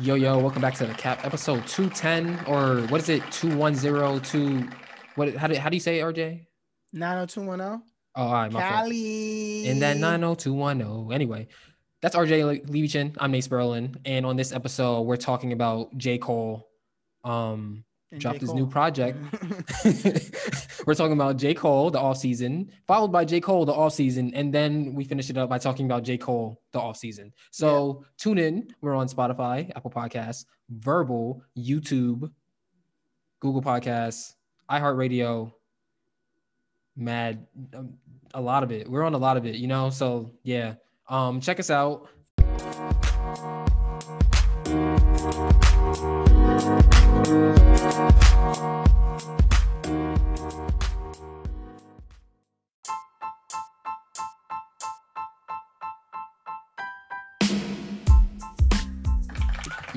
Yo, yo, welcome back to the cap episode 210 or what is it? 2102. What how do, how do you say it, RJ? 90210. Oh, all right, my fault. Cali. In that 90210. Anyway, that's RJ Levichin. I'm Nate Sperlin. And on this episode, we're talking about J. Cole. Um, And dropped his new project. we're talking about J. Cole, the off season, followed by J. Cole, the off season, and then we finish it up by talking about J. Cole, the off season. So tune in. We're on Spotify, Apple Podcasts, Verbal, YouTube, Google Podcasts, iHeartRadio, Mad, um, a lot of it. We're on a lot of it, you know. So yeah, um, check us out.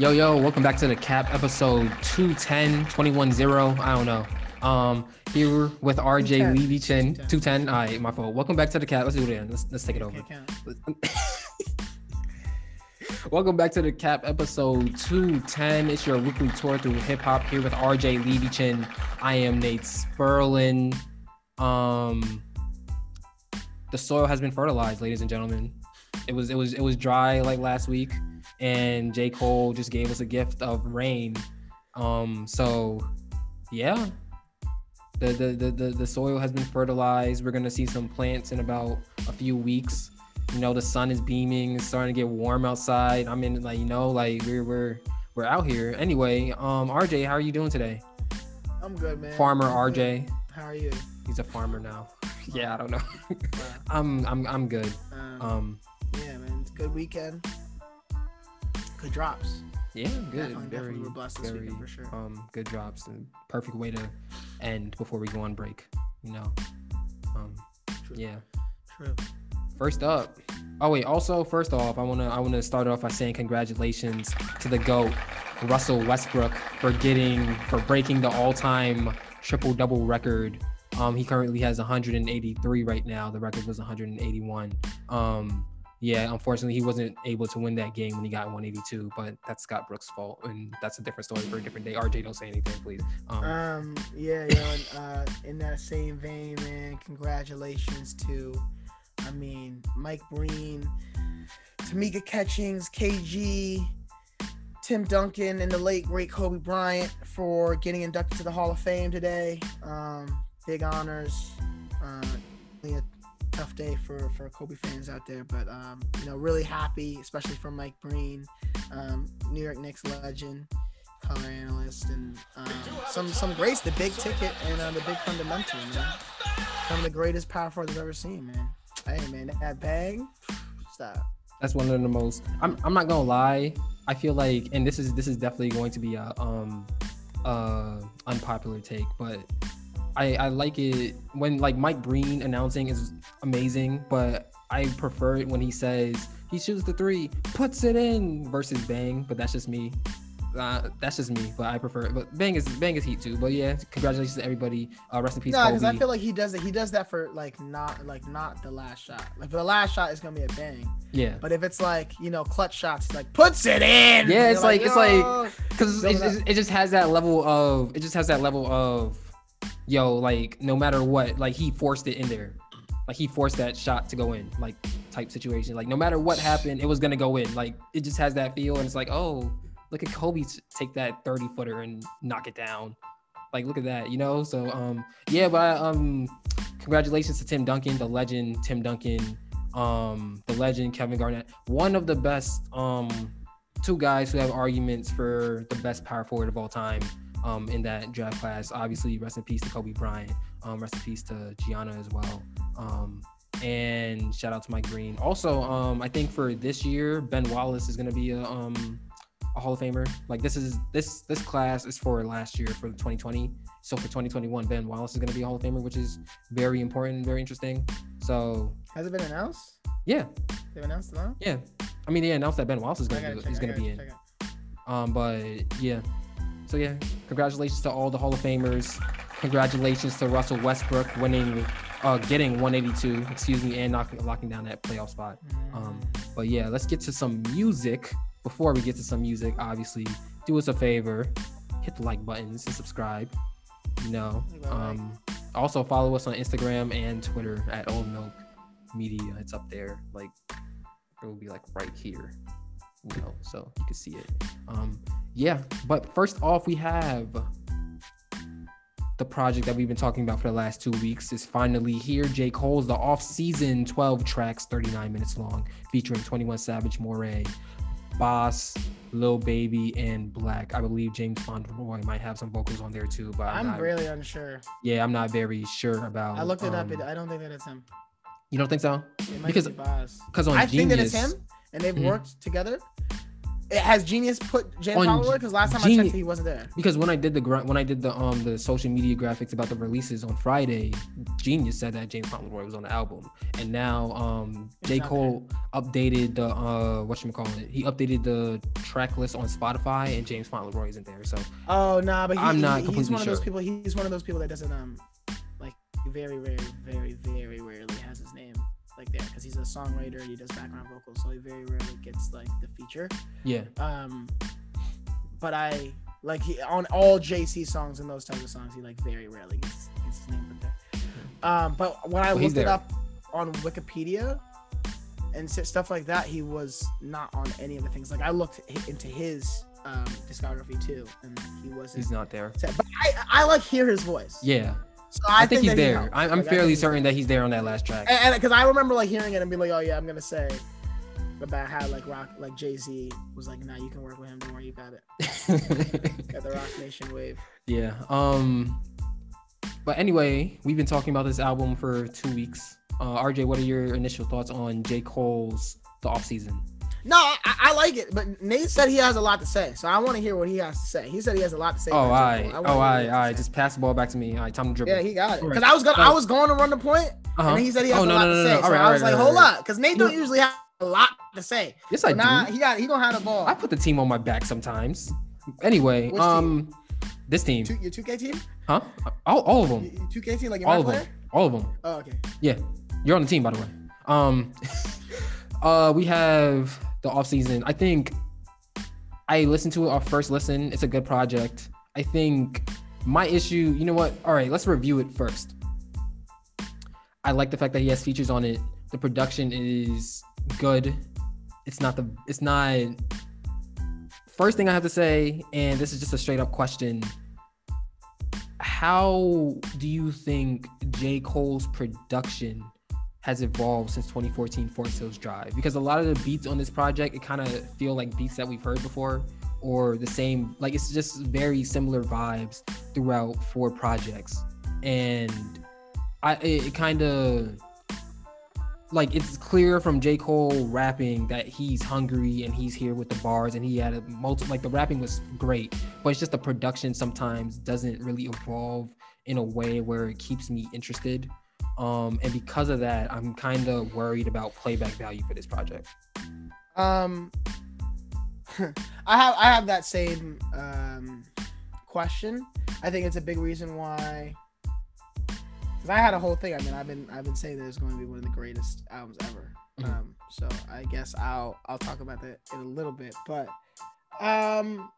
Yo, yo, welcome back to the cap episode 210, 210. I don't know. Um, here with RJ 210. Levy Chin. 210. 210. All right, my fault. Welcome back to the cap. Let's do it again. Let's, let's take it over. Welcome back to the cap episode 210. It's your weekly tour through hip hop here with RJ Levy Chin. I am Nate Sperlin. Um, the soil has been fertilized, ladies and gentlemen. It was it was it was dry like last week, and J. Cole just gave us a gift of rain. Um, so yeah. The, the, the, the, the soil has been fertilized. We're gonna see some plants in about a few weeks. You know, the sun is beaming, it's starting to get warm outside. I mean, like, you know, like we're we're we're out here. Anyway, um, RJ, how are you doing today? I'm good, man. Farmer I'm good. RJ. How are you? He's a farmer now. yeah, I don't know. I'm I'm I'm good. um, Um, yeah, man. It's a good weekend. Good drops. yeah, good. Definitely, very, definitely we're blessed this very, weekend for sure. um, good drops and perfect way to end before we go on break. You know, um, True. yeah. True. First up. Oh wait, also first off, I wanna I wanna start off by saying congratulations to the GOAT, Russell Westbrook, for getting for breaking the all-time triple double record. Um he currently has 183 right now. The record was 181. Um yeah, unfortunately he wasn't able to win that game when he got 182, but that's Scott Brooks' fault. And that's a different story for a different day. RJ, don't say anything, please. Um, Um, yeah, yo, and, uh, in that same vein, man, congratulations to, I mean, Mike Breen, Tamika Catchings, KG, Tim Duncan, and the late great Kobe Bryant for getting inducted to the Hall of Fame today. Um, big honors. Uh, tough day for for Kobe fans out there, but um, you know, really happy, especially for Mike Breen, um, New York Knicks legend color analyst and um, some some greats, the big ticket and uh, the big fundamental, man. Some of the greatest power forwards I've ever seen, man. Hey, man, that bang, stop. that's one of the most I'm, I'm not gonna lie i feel like and this is this is definitely going to be a um uh unpopular take but i i like it when like mike breen announcing is amazing but i prefer it when he says he shoots the three puts it in versus bang but that's just me uh, that's just me, but I prefer it. But bang is bang is heat too. But yeah, congratulations to everybody. Uh, rest in peace, No, because I feel like he does it. He does that for like not like not the last shot. Like for the last shot, it's gonna be a bang. yeah, But if it's like you know clutch shots, it's like puts it in. Yeah, it's like- it's like- because it, it it just has that level of it just has that level of yo like no matter what like he forced it in there. Like he forced that shot to go in like type situation. Like no matter what happened it was gonna go in. Like it just has that feel and it's like oh look at Kobe take that 30 footer and knock it down. Like look at that you know? So um yeah but um congratulations to Tim Duncan the legend Tim Duncan. Um the legend Kevin Garnett. One of the best um two guys who have arguments for the best power forward of all time um, in that draft class. Obviously, rest in peace to Kobe Bryant. Um, rest in peace to Gianna as well. Um, and shout out to Mike Breen. Also, um, I think for this year, Ben Wallace is going to be a, um, a Hall of Famer. Like this is this this class is for last year for 2020. So for 2021, Ben Wallace is going to be a Hall of Famer, which is very important, very interesting. So Has it been announced? yeah, They've announced it now. yeah. I mean, they announced that Ben Wallace is going to check, he's going to be in. Um, but yeah. So yeah, congratulations to all the Hall of Famers. Congratulations to Russell Westbrook winning, uh, getting 182, excuse me, and knocking, locking down that playoff spot. Um, But yeah, let's get to some music. Before we get to some music, obviously, do us a favor, hit the like buttons and subscribe. You know, um, also follow us on Instagram and Twitter at Old Milk Media. It's up there, like it will be like right here, you know, so you can see it. Um, yeah, but first off, we have the project that we've been talking about for the last two weeks is finally here. J. Cole's the off-season 12 tracks, 39 minutes long, featuring 21 Savage, Morray, Bas, Lil Baby, and 6lack. I believe James Fauntleroy might have some vocals on there too, but I'm, I'm not, really unsure. yeah, I'm not very sure about. I looked it up. um, It, I don't think that it's him. You don't think so? It might because- be. Because on I Genius, think that it's him, and they've Mhm. worked together. It has Genius put James On because last time I checked, he wasn't there. because when I did the when I did the um the social media graphics about the releases on Friday, Genius said that James Fauntleroy was on the album, and now um J It's Cole updated the uh what you call it? He updated the track list on Spotify, and James Fauntleroy isn't there. So Oh nah, but he, I'm not he- he's completely one of those people. He's one of those people that doesn't um like very, very, very, very rarely has his name like there because he's a songwriter. and He does background vocals, so he very rarely gets like the feature. yeah, Um, but I like he on all JC songs and those types of songs, he like very rarely gets, gets his name put there. Um, but when I Well, looked it up on Wikipedia and stuff like that, he was not on any of the things. Like I looked into his um, discography too, and he wasn't. he's not there. But I, I like hear his voice. Yeah, so I, think, he's that he there. helped. I, I'm Like, fairly certain there. that he's there on that last track. And because I remember like hearing it and being like, oh yeah, I'm gonna say about how like rock like Jay Z was like, nah, you can work with him. Don't worry, you got it. Got the Roc Nation wave. Yeah. Um. But anyway, we've been talking about this album for two weeks. Uh, RJ, what are your initial thoughts on J. Cole's The Off Season? No, I, I like it, but Nate said he has a lot to say, so I want to hear what he has to say. He said he has a lot to say. Oh, all about J. I Oh, all hear what right. he All has right. to say. Just pass the ball back to me. All right. Time to dribble. Yeah, he got it. Because right. I was gonna, So- I was going to run the point, Uh-huh. and he said he has Oh, a no, lot no, to no, say. no. So All right, I was right, like, all hold right. up, because Nate don't usually have a lot to say. Yes, I But now do. he got, he gonna have the ball. I put the team on my back sometimes. Anyway, Which um, this team, Two, your 2K team? huh? All, all of them. 2K team, like All of player? them. All of them. Oh, okay. Yeah, you're on the team, by the way. Um, uh, we have the off season. I think I listened to it off first listen. It's a good project. I think my issue, you know what? All right, let's review it first. I like the fact that he has features on it. The production is good. It's not the. It's not. First thing I have to say, and this is just a straight up question how do you think J. Cole's production has evolved since 2014 Forest Hills Drive? Because a lot of the beats on this project, it kind of feel like beats that we've heard before or the same, like it's just very similar vibes throughout four projects. And I it, it kind of like it's clear from J. Cole rapping that he's hungry and he's here with the bars and he had a multi like the rapping was great, but it's just the production sometimes doesn't really evolve in a way where it keeps me interested. Um, and because of that, I'm kind of worried about playback value for this project. Um, I have I have that same um question. I think it's a big reason why. Because I had a whole thing. I mean, I've been I've been saying that it's going to be one of the greatest albums ever. Mhm. Um, so I guess I'll I'll talk about that in a little bit. But um,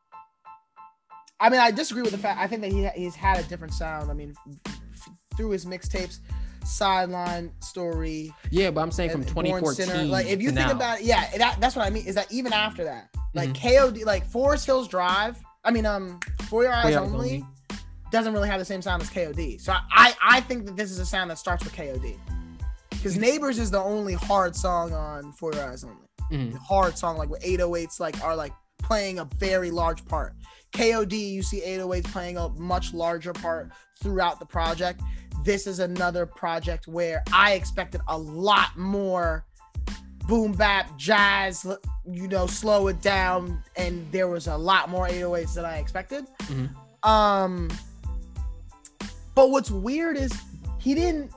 I mean, I disagree with the fact. I think that he he's had a different sound. I mean, f- f- through his mixtapes, sideline story, Yeah, but I'm saying from and 2014 Sinner. Like if you think now. about it, yeah, that, that's what I mean. Is that even after that, like Mm-hmm. KOD, like Forest Hills Drive. I mean, um, For Your Eyes For Your Eyes Only Only. doesn't really have the same sound as KOD. So I I think that this is a sound that starts with KOD. Because Neighbors is the only hard song on For Your Eyes Only. Mhm. Hard song, like with 808s, like are like playing a very large part. KOD, you see 808s playing a much larger part throughout the project. This is another project where I expected a lot more boom bap, jazz, you know, slow it down, and there was a lot more 808s than I expected. Mhm. Um, but what's weird is he didn't.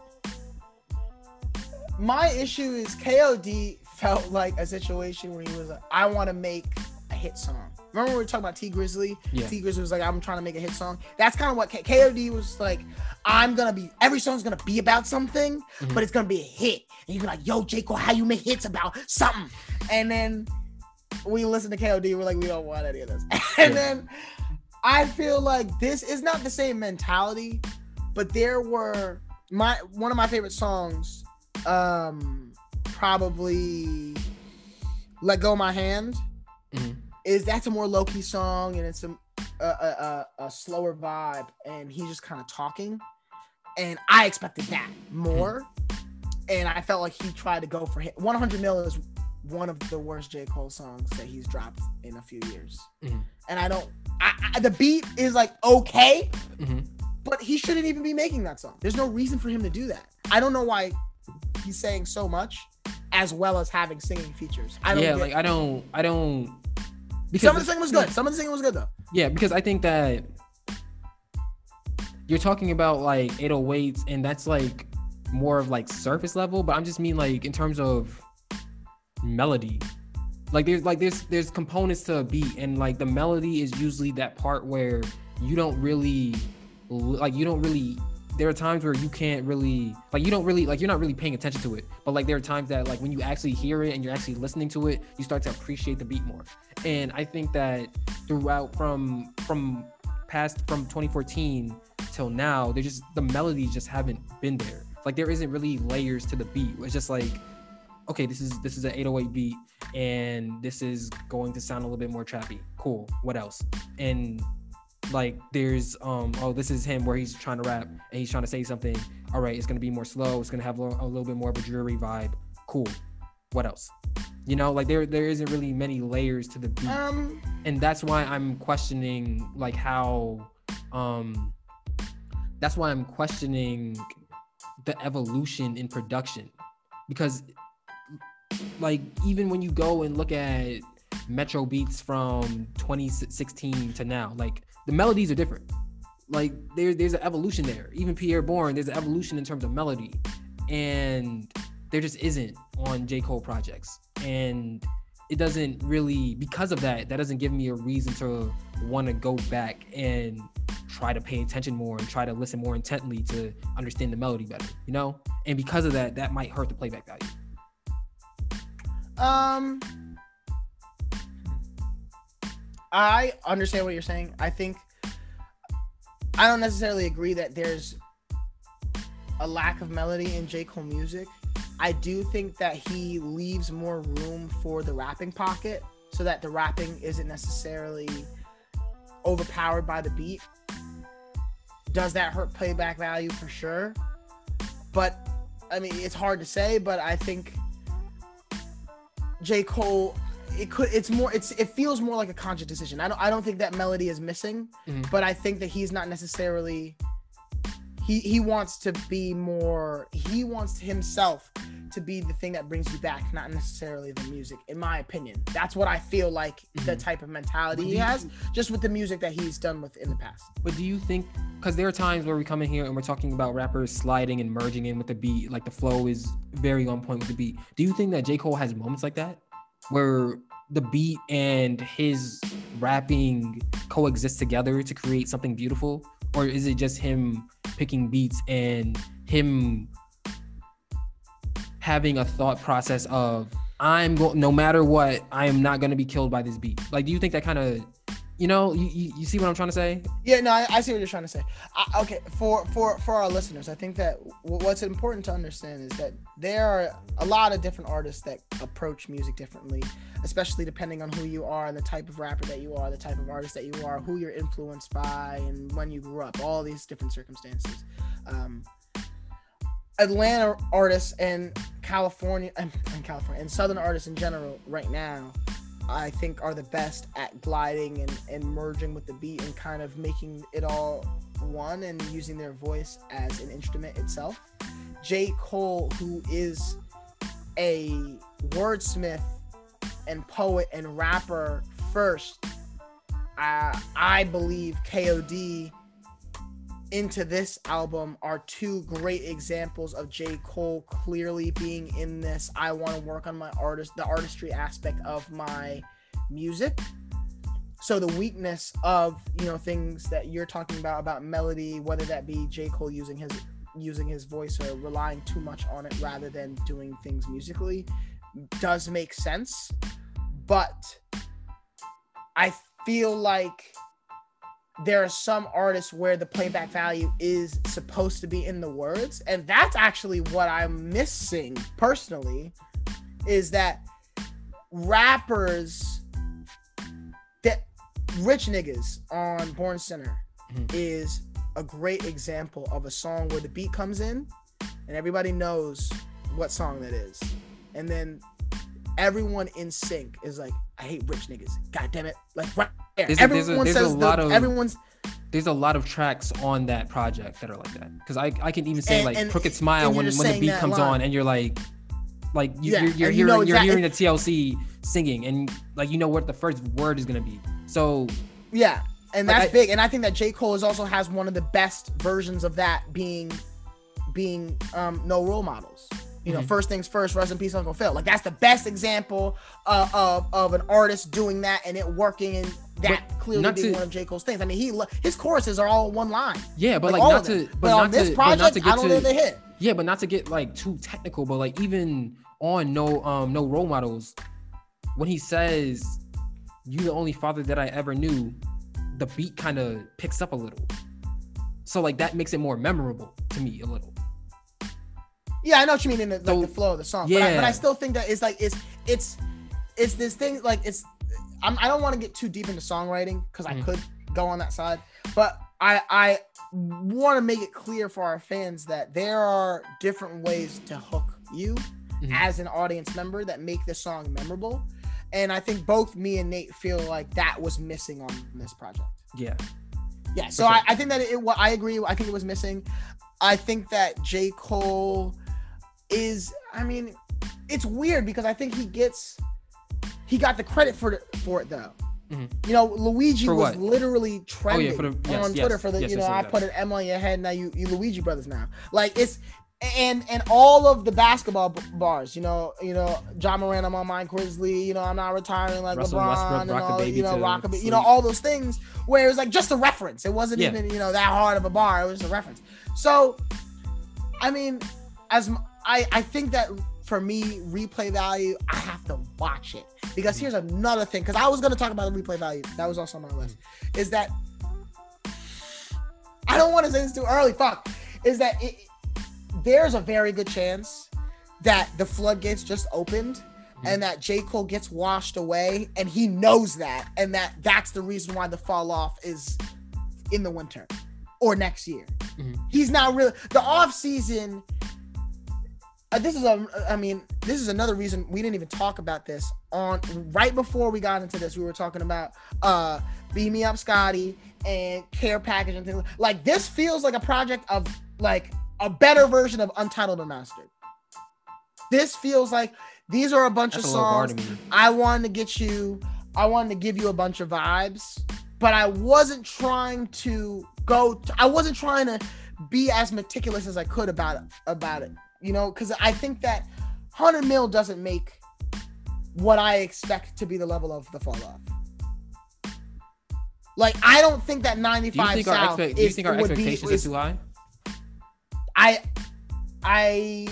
My issue is KOD felt like a situation where he was like, I want to make a hit song. Remember we were talking about Tee Grizzley? Yeah. Tee Grizzley was like, I'm trying to make a hit song. That's kind of what K- KOD was like. I'm gonna be every song's gonna be about something, Mhm. but it's gonna be a hit. And you're like, yo, J. Cole, how you make hits about something? And then we listen to KOD, we're like, we don't want any of this. and Yeah. then I feel like this is not the same mentality, but there were my one of my favorite songs, um, probably "Let Go My Hand." Mhm. Is that's a more low key song and it's a a, a, a, a slower vibe, and he's just kind of talking, and I expected that more, and I felt like he tried to go for hit. 100 mil is one of the worst J Cole songs that he's dropped in a few years, Mhm. and I don't. I, I, the beat is like okay, Mhm. but he shouldn't even be making that song. There's no reason for him to do that. I don't know why he's saying so much, as well as having singing features. I don't. yeah, like I don't, I don't. Some of the singing was good. Some of the singing was good though. Yeah, because I think that you're talking about like 808s, and that's like more of like surface level. But I'm just mean like in terms of melody. Like there's like there's there's components to a beat, and like the melody is usually that part where you don't really like you don't really. There are times where you can't really like you don't really like you're not really paying attention to it. But like there are times that like when you actually hear it and you're actually listening to it, you start to appreciate the beat more. And I think that throughout from from past from 2014 till now they just the melodies just haven't been there like there isn't really layers to the beat it's just like okay this is this is an 808 beat and this is going to sound a little bit more trappy cool what else and like there's um oh this is him where he's trying to rap and he's trying to say something. All right it's going to be more slow. It's going to have a little, a little bit more of a dreary vibe. Cool. What else? You know like there there isn't really many layers to the beat. Um, and that's why i'm questioning like how um that's why i'm questioning the evolution in production. Because like even when you go and look at metro beats from 2016 to now like the melodies are different. Like there, there's an evolution there. Even Pi'erre Bourne there's an evolution in terms of melody. And there just isn't on j. Cole projects. And it doesn't really because of that that doesn't give me a reason to want to go back and try to pay attention more and try to listen more intently to understand the melody better you know? And because of that that might hurt the playback value. Um, I understand what you're saying. I think I don't necessarily agree that there's a lack of melody in J. Cole music. I do think that he leaves more room for the rapping pocket so that the rapping isn't necessarily overpowered by the beat. Does that hurt playback value for sure? But I mean, it's hard to say, but I think J. Cole, it could it's more it's it feels more like a conscious decision. I don't I don't think that melody is missing, Mhm. but I think that he's not necessarily he he wants to be more he wants himself to be the thing that brings you back, not necessarily the music, in my opinion. That's what I feel like the Mhm. type of mentality he has, just with the music that he's done with in the past. But do you think because there are times where we come in here and we're talking about rappers sliding and merging in with the beat, like the flow is very on point with the beat. Do you think that J. Cole has moments like that where the beat and his rapping coexist together to create something beautiful? Or is it just him picking beats and him having a thought process of I'm going no matter what, I am not gonna be killed by this beat. Like, do you think that kind of you know, you, you, see what I'm trying to say? Yeah, no, I, I see what you're trying to say. I, okay, for for for our listeners, I think that w- what's important to understand is that there are a lot of different artists that approach music differently, especially depending on who you are and the type of rapper that you are, the type of artist that you are, who you're influenced by, and when you grew up. All these different circumstances. Um, Atlanta artists and California and, and California and Southern artists in general right now I think are the best at gliding and, and merging with the beat and kind of making it all one and using their voice as an instrument itself. J. Cole, who is a wordsmith and poet and rapper first, uh, I believe KOD into this album are two great examples of J. Cole clearly being in this. I want to work on my artist, the artistry aspect of my music. So the weakness of you know things that you're talking about about melody, whether that be J Cole using his using his voice or relying too much on it rather than doing things musically, does make sense. But I feel like there are some artists where the playback value is supposed to be in the words and that's actually what i'm missing personally is that rappers that rich niggas on Born Sinner Mhm. is a great example of a song where the beat comes in and everybody knows what song that is and then everyone in sync is like i hate rich niggas god damn it like right there. There's a- there's a- everyone there's a says the, lot of- everyone's There's a lot of tracks on that project that are like that. Because I, I can even say And- like and- Crooked Smile when, when the beat comes line. on and you're like, like you, Yeah, you're, you're, you hearing, you're hearing the TLC singing and like you know what the first word is gonna be. So Yeah, and Like, that's I- big. And I think that J. Cole is also has one of the best versions of that being being um no role models. You know, Mhm. first things first, rest in peace, Uncle Phil. Like that's the best example uh, of of an artist doing that and it working and that clearly not being to- one of J. Cole's things. I mean, he his choruses are all one line. yeah, but Like, like, not to But, but, on this to but not project, to I get don't think to they hit. yeah, but not to get like too technical, but like even on no um no role models, when he says you the only father that I ever knew, the beat kind of picks up a little. So like that makes it more memorable to me a little. Yeah, I know what you mean in the, like the flow of the song. But, I, but I still think that it's like it's it's it's this thing like it's I'm, I don't want to get too deep into songwriting because I Mhm. could go on that side, but I I want to make it clear for our fans that there are different ways to hook you Mhm. as an audience member that make this song memorable. And I think both me and Nate feel like that was missing on this project. Yeah. Yeah, so sure. I, I think that it. I agree. I think it was missing. I think that J Cole is. I mean, it's weird because I think he gets. He got the credit for it, for it though. Mhm. You know, Luigi was literally trending for the- yes, on yes, Twitter for the. yes, you know, I put an M on your head. Now you you Luigi brothers now. Like it's. And and all of the basketball b- bars, you know, you know, Ja Morant, I'm on my Grizzly, you know, I'm not retiring like Russell LeBron, Westbrook, and all, you know, to you know, all those things where it was like just a reference. It wasn't Yeah. even you know that hard of a bar. It was just a reference. So, I mean, as I I think that for me replay value, I have to watch it because here's another thing. Because I was gonna talk about the replay value. That was also on my list. Is that I don't want to say this too early. Fuck. Is that it, there's a very good chance that the floodgates just opened and that J. Cole gets washed away and he knows that and that that's the reason why the fall off is in the winter or next year. Mhm. He's not really the off season. Uh, this is a I mean, this is another reason we didn't even talk about this on right before we got into this. We were talking about uh Beam Me Up Scotty and Care Package and things like this feels like a project of like a better version of Untitled Unmastered. This feels like these are a bunch That's of songs. I wanted to get you, I wanted to give you a bunch of vibes, but I wasn't trying to go, t- I wasn't trying to be as meticulous as I could about it, about it, you know, because I think that 100 mil doesn't make what I expect to be the level of the fall off. Like, I don't think that Do you 95 think our South expect, do you think our would be- expectations is- are too high? I, I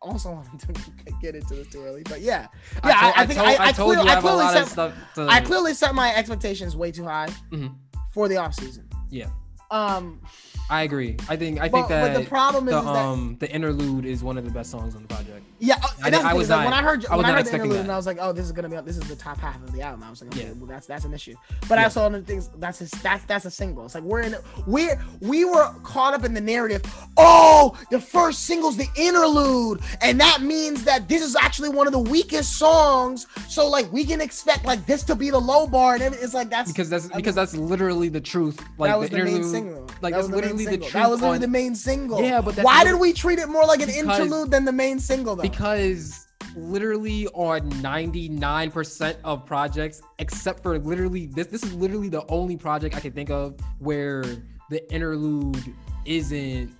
also wanted to get into this too early, but yeah, I yeah, told, I, I think I, I, told I I a clearly set, to. I clearly set my expectations way too high Mhm. for the off season. Yeah. Um, I agree. I think I but, think that but the problem is, the is that um the interlude is one of the best songs on the project. yeah, uh, I- the I was not- when I heard I when I, heard the interlude, that. and I was like, oh, this is gonna be this is the top half of the album. I was like, okay, Yeah. well, that's that's an issue. But I saw other things that's his, that's that's a single. It's like we're in we're we were caught up in the narrative. Oh, the first single's the interlude, and that means that this is actually one of the weakest songs. So like we can expect like this to be the low bar, and it's like that's Because that's I because that's literally the truth. Like that was the the, main interlude. single. like, that that's the main literally the single. That was literally on- the main single. Yeah, but why did we treat it more like an Because- interlude than the main single though? because literally on 99% of projects except for literally this this is literally the only project i can think of where the interlude isn't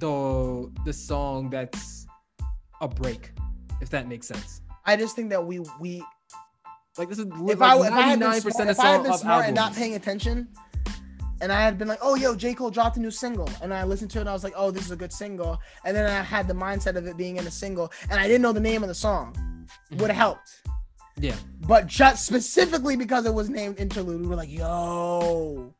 the the song that's a break if that makes sense I just think that we we Like this is if I if I had been smart, of if I had been smart and not paying attention, and I had been like, oh yo, J Cole dropped a new single, and I listened to it, and I was like, oh, this is a good single, and then I had the mindset of it being in a single, and I didn't know the name of the song, would have helped. Yeah, But just specifically because it was named interlude, we were like, yo.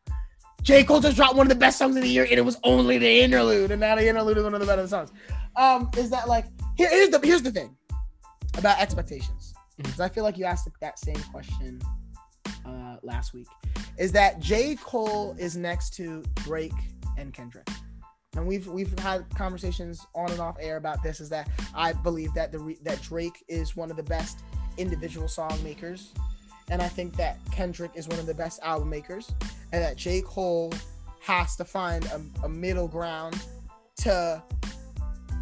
J. Cole just dropped one of the best songs of the year, and it was only the interlude, and now the interlude is one of the better songs. Um, is that like here, here's the here's the thing about expectations. Because I feel like you asked that same question uh last week. Is that J. Cole is next to Drake and Kendrick. And we've we've had conversations on and off air about this. Is that I believe that the re- that Drake is one of the best individual song makers, and I think that Kendrick is one of the best album makers, and that J. Cole has to find a, a middle ground to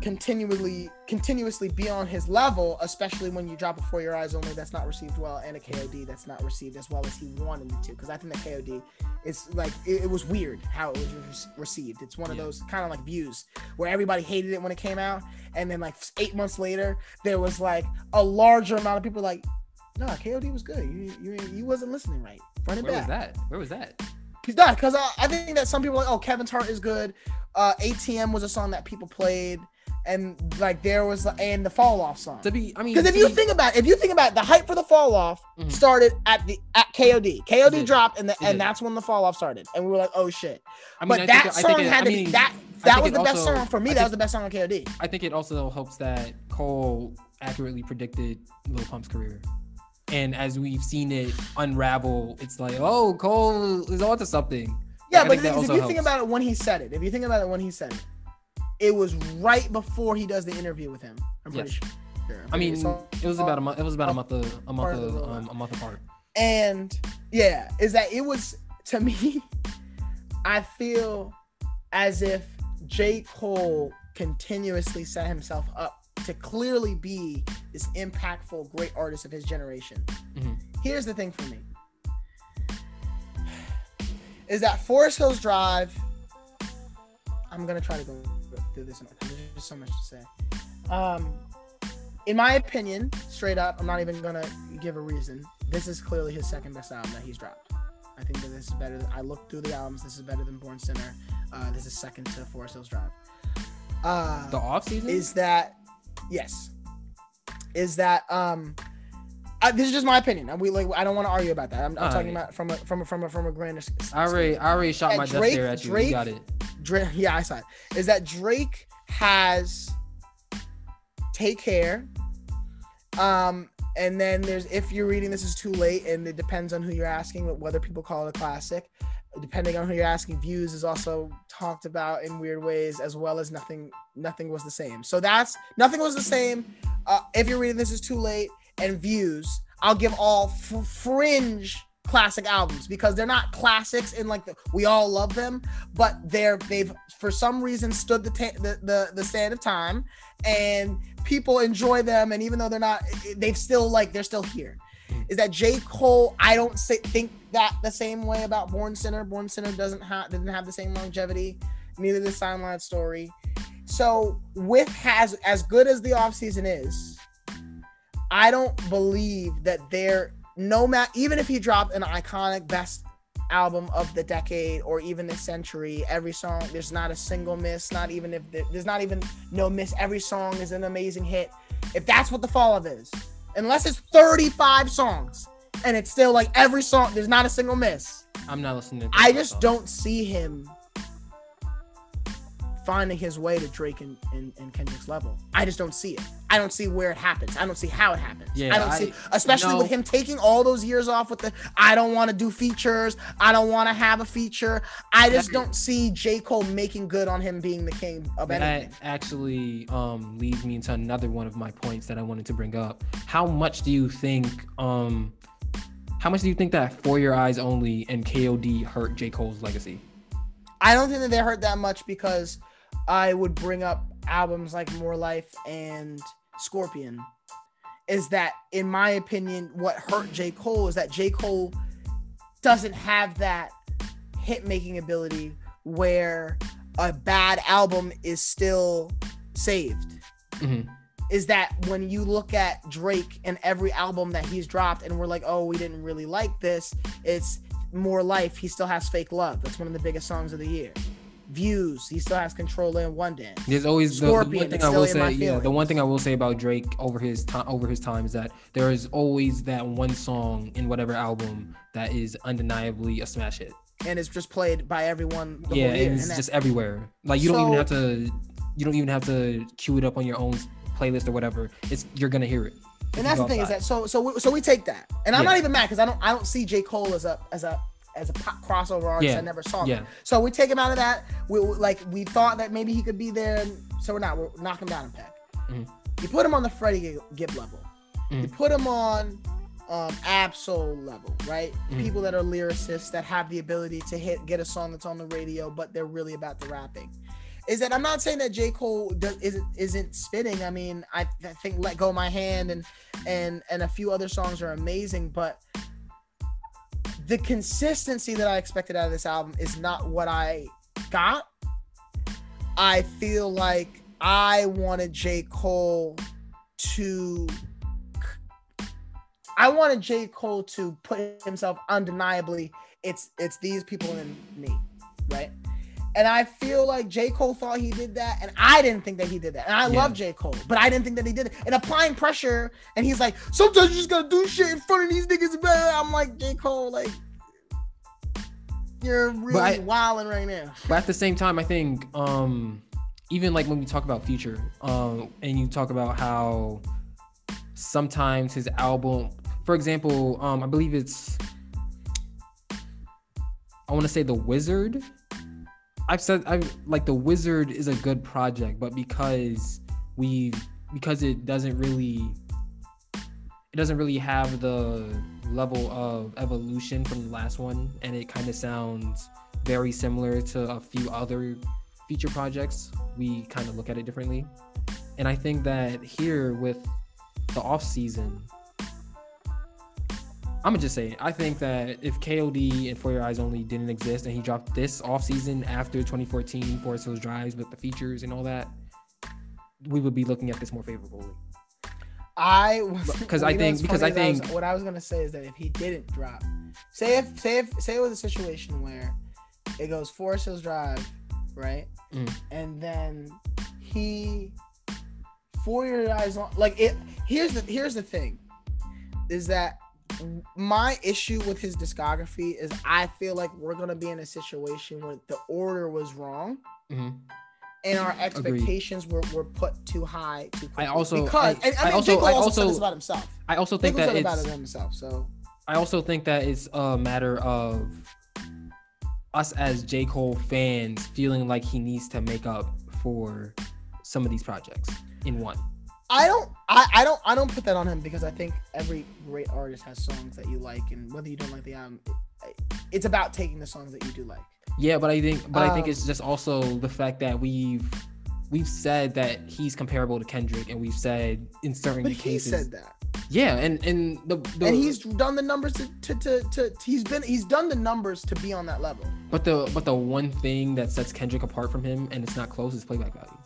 continually continuously be on his level, especially when you drop a For Your Eyes Only that's not received well, and a KOD that's not received as well as he wanted it to. Because I think the KOD is like it, it was weird how it was re- received. It's one of Yeah. those kind of like views where everybody hated it when it came out, and then like eight months later, there was like a larger amount of people like, no, KOD was good. You you, you wasn't listening right. Run it where was that? Where was that? He's not because I, I think that some people are like, oh, Kevin's Heart is good. Uh, ATM was a song that people played, and like there was and the Fall Off song. To be, I mean, Because if you be- think about if you think about it, the hype for the Fall Off Mhm. started at the at KOD. KOD dropped, and the, and that's when the Fall Off started, and we were like, oh shit. I mean, but I that think, I song think had I to mean, be that. That was the best song for me. I that was the best song on KOD. I think it also helps that Cole accurately predicted Lil Pump's career. And as we've seen it unravel, it's like, oh, Cole is onto something. Yeah, I but think the that thing is, if also you think about it when he said it, if you think about it when he said it, it was right before he does the interview with him. I'm pretty Yes. sure. I'm I mean, it was about a month. It was about a month, of, a month, of the of, rollout. um, a month apart. and yeah, is that it was to me. I feel as if J. Cole continuously set himself up to clearly be this impactful, great artist of his generation. Mhm. Here's the thing for me: is that Forest Hills Drive. I'm gonna try to go through this. There's just so much to say. Um, in my opinion, straight up, I'm not even gonna give a reason. This is clearly his second best album that he's dropped. I think that this is better. I looked through the albums. This is better than Born Sinner. Uh, this is second to Forest Hills Drive. Uh, The off season is that yes? Is that um? I, this is just my opinion. And we like. I don't want to argue about that. I'm, I'm talking Alright. about from a from a from a from a grander. I already, I already shot my Drake- stare at you. Drake- you got it. Drake, yeah, I saw it. Is that Drake has Take Care. Um, and then there's If You're Reading This Is Too Late, and it depends on who you're asking, whether people call it a classic. Depending on who you're asking, Views is also talked about in weird ways, as well as Nothing Nothing Was the Same. So that's Nothing Was the Same. Uh, if You're Reading This Is Too Late, and Views, I'll give all f- fringe classic albums because they're not classics in like the, we all love them but they're they've for some reason stood the, ta- the the the stand of time and people enjoy them and even though they're not they've still like they're still here. Mm. that j. Cole i don't say, think that the same way about born sinner. Born sinner doesn't have didn't have the same longevity neither did Sideline story. So with has as good as the offseason is i don't believe that they're no matter even if he dropped an iconic best album of the decade or even the century every song there's not a single miss not even if there- there's not even no miss. Every song is an amazing hit. If that's what the fall of is unless it's 35 songs and it's still like every song there's not a single miss. I'm not listening. To i just don't see him finding his way to drake and, and, and kendrick's level i just don't see it i don't see where it happens i don't see how it happens Yeah, i don't I- see especially no. with him taking all those years off with the i don't want to do features i don't want to have a feature i just That- don't see j cole making good on him being the king of That anything actually um, leads me into another one of my points that I wanted to bring up. How much do you think? Um, how much do you think that For Your Eyes Only and KOD hurt J Cole's legacy? I don't think that they hurt that much because I would bring up albums like More Life and Scorpion. Is that, in my opinion, what hurt J. Cole is that J. Cole doesn't have that hit making ability where a bad album is still saved. Mhm. is that when you look at Drake and every album that he's dropped, and we're like, oh, we didn't really like this, it's more life. He still has fake love. That's one of the biggest songs of the year. Views. He still has control in one dance. There's always the, the one thing I will say. Yeah, the one thing I will say about Drake over his time over his time is that there is always that one song in whatever album that is undeniably a smash hit. And it's just played by everyone the yeah, whole year. it's just everywhere. Like you don't even have to. You don't even have to cue it up on your own playlist or whatever. It's you're gonna hear it. and that's the thing is that so so we, so we take that, and I'm Yeah. not even mad because I don't I don't see J Cole as a as a as a pop crossover artist. Yeah. I never saw. Yeah. Him. So we take him out of that. We like we thought that maybe he could be there, so we're not. We're knocking him down a peg. Mhm. You put him on the Freddie Gibb- level. You Mhm. put him on um Ab-Soul level, right? Mhm. People that are lyricists that have the ability to hit get a song that's on the radio, but they're really about the rapping. Is that I'm not saying that J Cole does, isn't isn't spitting. I mean, I, I think "Let Go My Hand" and and and a few other songs are amazing, but the consistency that I expected out of this album is not what I got. I feel like I wanted J Cole to I wanted J. Cole to put himself undeniably, it's it's these people and me, right? And I feel like J. Cole thought he did that, and I didn't think that he did that. And I Yeah. love J. Cole, but I didn't think that he did it. And applying pressure, and he's like, sometimes you just gotta do shit in front of these niggas. blah, blah." I'm like, J. Cole, like, you're really wilding right now. But at the same time, I think um even like when we talk about Future, um, and you talk about how sometimes his album, for example, um, I believe it's I want to say The Wizard. I've said I like The Wizard is a good project, but because we because it doesn't really it doesn't really have the level of evolution from the last one and it kind of sounds very similar to a few other feature projects we kind of look at it differently. And i think that here with the off season i'm gonna just say it. i think that if kod and for your eyes only didn't exist and he dropped this off season after 2014 forest hills drives with the features and all that we would be looking at this more favorably I was Because I think- because funny I was- think- what I was gonna say is that if he didn't drop, say if say if say it was a situation where it goes Forest Hills Drive, right, Mm. and then he for your eyes on like it. Here's the here's the thing, is that my issue with his discography is I feel like we're gonna be in a situation where the order was wrong Mhm. and our expectations were, were put too high too quickly. also- because I- and, I I mean, also- J. Cole I also, said this about himself. i also think that said about it's it himself. So I also think that it's a matter of us as J. Cole fans feeling like he needs to make up for some of these projects in one. I don't I, I don't I don't put that on him because I think every great artist has songs that you like and whether you don't like the album it's about taking the songs that you do like. Yeah, but I think but I think Um, it's just also the fact that we've we've said that he's comparable to Kendrick and we've said in certain But he said that. Yeah, and and the, the and he's done the numbers to, to, to, to he's been he's done the numbers to be on that level. but the but the one thing that sets Kendrick apart from him and it's not close is playback value.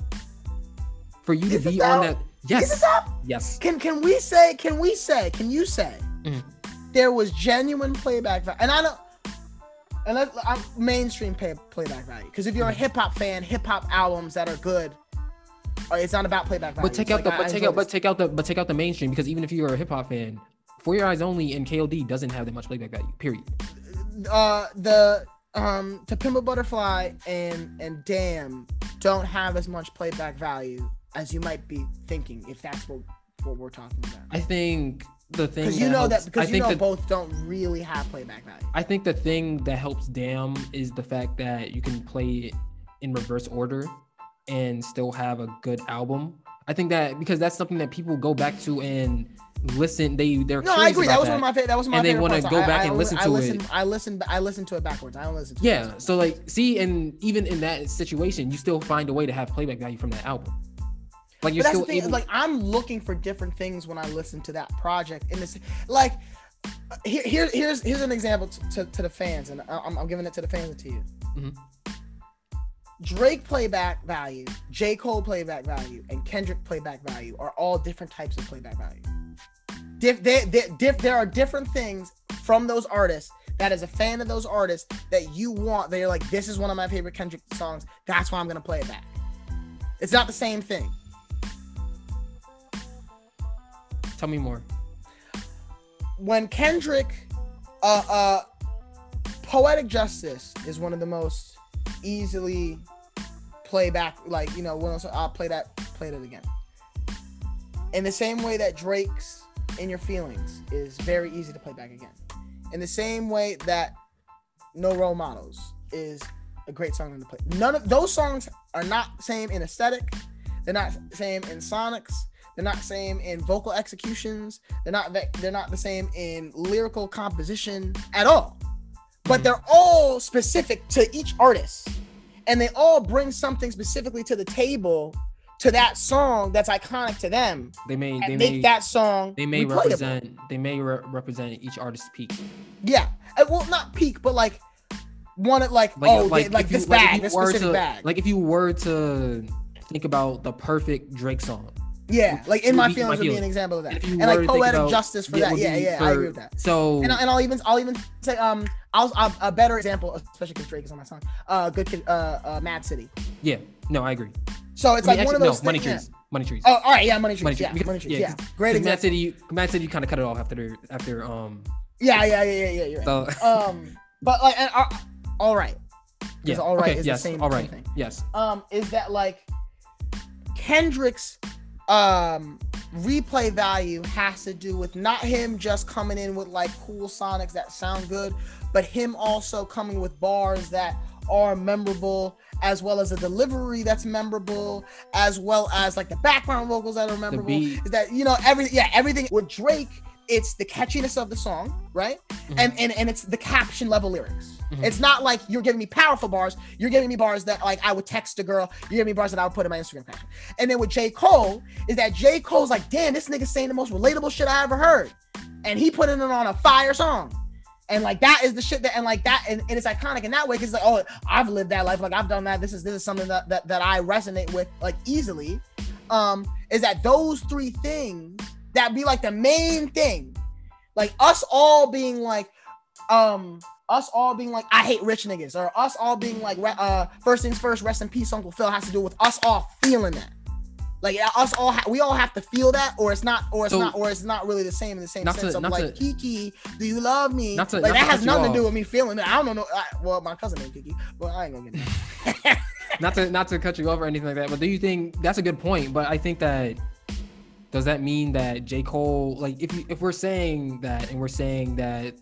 For you to Is be on though? Is it yes. Yes. Can can we say can we say can you say Mhm. there was genuine playback value and I don't and let, I'm mainstream pay, playback value because if you're a Mhm. hip hop fan, hip hop albums that are good, uh, it's not about playback value. But take out like, the but I take out but take out the but take out the mainstream because even if you're a hip hop fan, For Your Eyes Only and KOD doesn't have that much playback value. Period. uh the um to Pimp a Butterfly and and Damn don't have as much playback value as you might be thinking if that's what what we're talking about. I think the thing Because you know helps- that because I you know that, both don't really have playback value. I think the thing that helps Damn is the fact that you can play it in reverse order and still have a good album. I think that because that's something that people go back to and listen. They they're No, I agree. That was one of my favorite. That was my And they favorite wanna go I- back I and li- listen I to it. listened, I listened. I listened to it backwards. I don't listen. To Yeah. So like, see, and even in that situation, you still find a way to have playback value from that album. Like But that's still the thing. able. Like I'm looking for different things when I listen to that project. In this, like, here, here here's here's an example to, to, to the fans, and I'm, I'm giving it to the fans and to you. Mhm. Drake playback value, J. Cole playback value, and Kendrick playback value are all different types of playback value. Diff, they, they, diff, there are different things from those artists that as a fan of those artists that you want, that you're like, this is one of my favorite Kendrick songs. That's why I'm gonna play it back. It's not the same thing. Tell me more. When Kendrick, uh, uh, Poetic Justice is one of the most easily playback, like you know, when I'll play that, play it again. In the same way that Drake's "In Your Feelings" is very easy to play back again. In the same way that "No Role Models" is a great song to play. None of those songs are not same in aesthetic. They're not same in sonics. They're not same in vocal executions. They're not they're not the same in lyrical composition at all. But they're all specific to each artist. And they all bring something specifically to the table to that song that's iconic to them. They may they make may that song they may replayable. represent they may re- represent each artist's peak. Yeah. Uh, Well, not peak, but like one of like, oh like, like if you- this like, bag, this specific to- bag. Like if you were to think about the perfect Drake song, yeah, like in my feelings would be an example of that. And like poetic justice for that. Yeah, yeah, I agree with that. So And, and I'll even I'll even say um I'll, I'll a better example, especially because Drake is on my song. Uh, good kid, uh, uh, Mad City. yeah, no, I agree. So it's I mean, like one of those no, money trees, money trees. Oh, all right, yeah, money trees. Money yeah, because- money trees. yeah, Yeah, great Because Mad. City, Mad City kind of cut it off after after um. Yeah, yeah, yeah, yeah, yeah. You're right. So um, but like, and, uh, all right. yeah, all right okay, is the yes, same- all right, thing. yes. um is that like Kendrick's um replay value has to do with not him just coming in with like cool sonics that sound good, but him also coming with bars that are memorable as well as a delivery that's memorable as well as like the background vocals that are memorable. is that you know every yeah everything with Drake it's the catchiness of the song right? And, and and it's the caption level lyrics Mhm. it's not like you're giving me powerful bars. You're giving me bars that like I would text a girl. You're giving me bars that I would put in my Instagram caption. And then with J. Cole is that J. Cole's like damn this nigga saying the most relatable shit I ever heard. And he put it on a fire song. And like that is the shit that and like that and, and it's iconic in that way because like oh I've lived that life. Like I've done that. This is this is something that, that that I resonate with like easily. Um is that those three things that be like the main thing like us all being like um us all being like I hate rich niggas or us all being like uh first things first rest in peace Uncle Phil has to do with us all feeling that like yeah, us all ha- we all have to feel that or it's not or it's So- not or it's not really the same in the same sense to- of like to- Kiki do you love me Not to- like that has nothing to do with me feeling it I don't know I, well my cousin named Kiki but I ain't gonna get that not to not to cut you off or anything like that, but do you think that's a good point? But I think that does that mean that J. Cole, like if you if we're saying that and we're saying that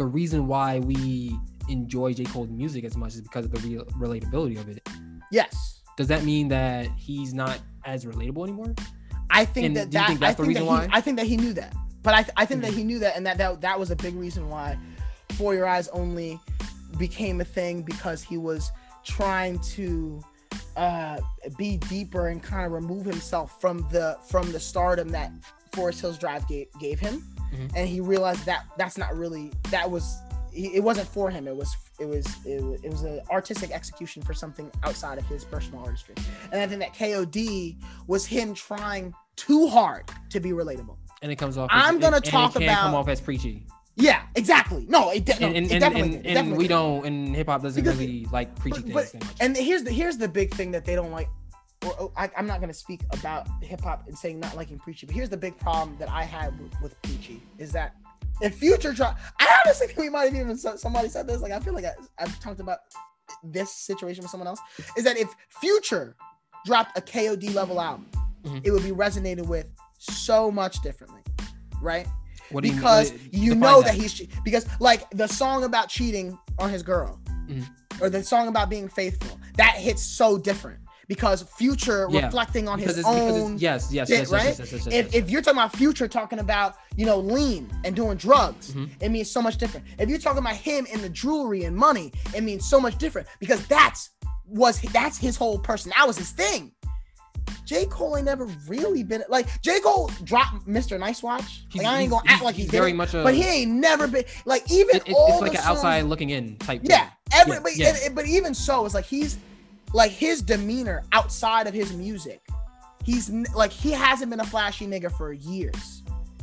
the reason why we enjoy J. Cole's music as much is because of the real relatability of it, yes does that mean that he's not as relatable anymore? I think And that that think I that's the think that he, why? I think that he knew that, but I, I think that Mhm. he knew that, and that, that that was a big reason why For Your Eyes Only became a thing because he was trying to uh, be deeper and kind of remove himself from the from the stardom that Forest Hills Drive gave, gave him, Mhm. and he realized that that's not really that was it wasn't for him. It was it was it was, it was an artistic execution for something outside of his personal artistry. And I think that KOD was him trying too hard to be relatable. And it comes off. I'm as, gonna and, talk and it can come off as preachy, Yeah, exactly. No, it, de- no, and and, it and, definitely and. It and we did. don't, and hip hop doesn't Because- really like preachy but- things much. And here's the here's the big thing that they don't like. Or, or I, I'm not gonna speak about hip hop and saying not liking preachy, but here's the big problem that I had with, with preachy is that if Future drop, I honestly think we might have even somebody said this. Like I feel like I, I've talked about this situation with someone else. Is that if Future dropped a KOD level album, Mhm. it would be resonated with so much differently, right? what you because What- you know that, that. he's because like the song about cheating on his girl Mhm. or the song about being faithful that hits so different because future Yeah, reflecting on because his own yes, yes, shit, yes, yes, right? yes, yes, yes, if, if you're talking about future talking about you know lean and doing drugs Mhm. it means so much different if you're talking about him and the jewelry and money it means so much different because that's was that's his whole person that was his thing J. Cole ain't never really been like J. Cole dropped Mr. Nice Watch. He's- Like I ain't gonna act like he did very much a- but he ain't never been like even It- it- it's like an songs- outside looking in type. Yeah, thing. every Yeah, but, yeah. and- but even so, it's like he's like his demeanor outside of his music. He's like he hasn't been a flashy nigga for years.